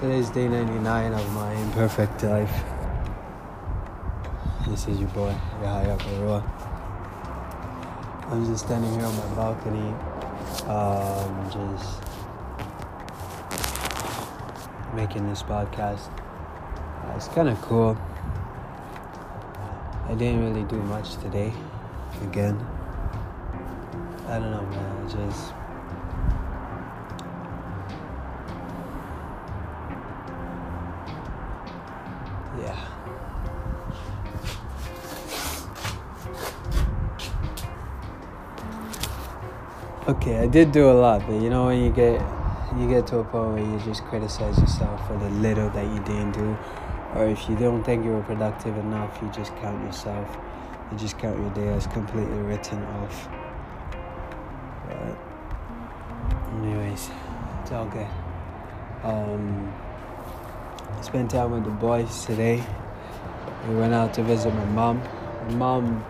Today's day 99 of my imperfect life. This is your boy, Yahya Barua. I'm just standing here on my balcony, um, just making this podcast. Uh, it's kind of cool. I didn't really do much today. Again, I don't know, man. I just yeah. Okay, I did do a lot, but you know when you get you get to a point where you just criticize yourself for the little that you didn't do, or if you don't think you were productive enough, you just count yourself. You just count your day as completely written off. But anyways, it's all good. Um, spent time with the boys today. We went out to visit my mom. Mom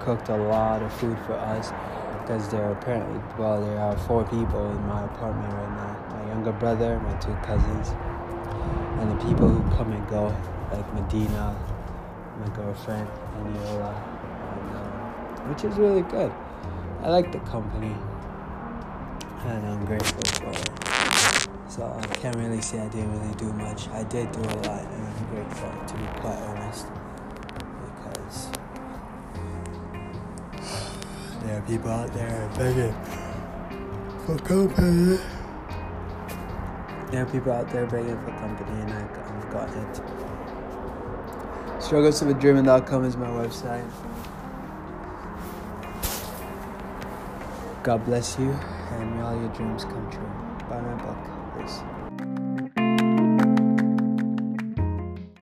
cooked a lot of food for us because there are apparently well there are four people in my apartment right now. My younger brother, my two cousins, and the people who come and go, like Medina, my girlfriend, Aniola, and, uh, which is really good. I like the company, and I'm grateful for it. So I can't really say I didn't really do much. I did do a lot, and I'm grateful to be quite honest, because there are people out there begging for company. There are people out there begging for company, and I, I've got it. Struggleswithdreaming.com is my website. God bless you, and all your dreams come true. Buy my book.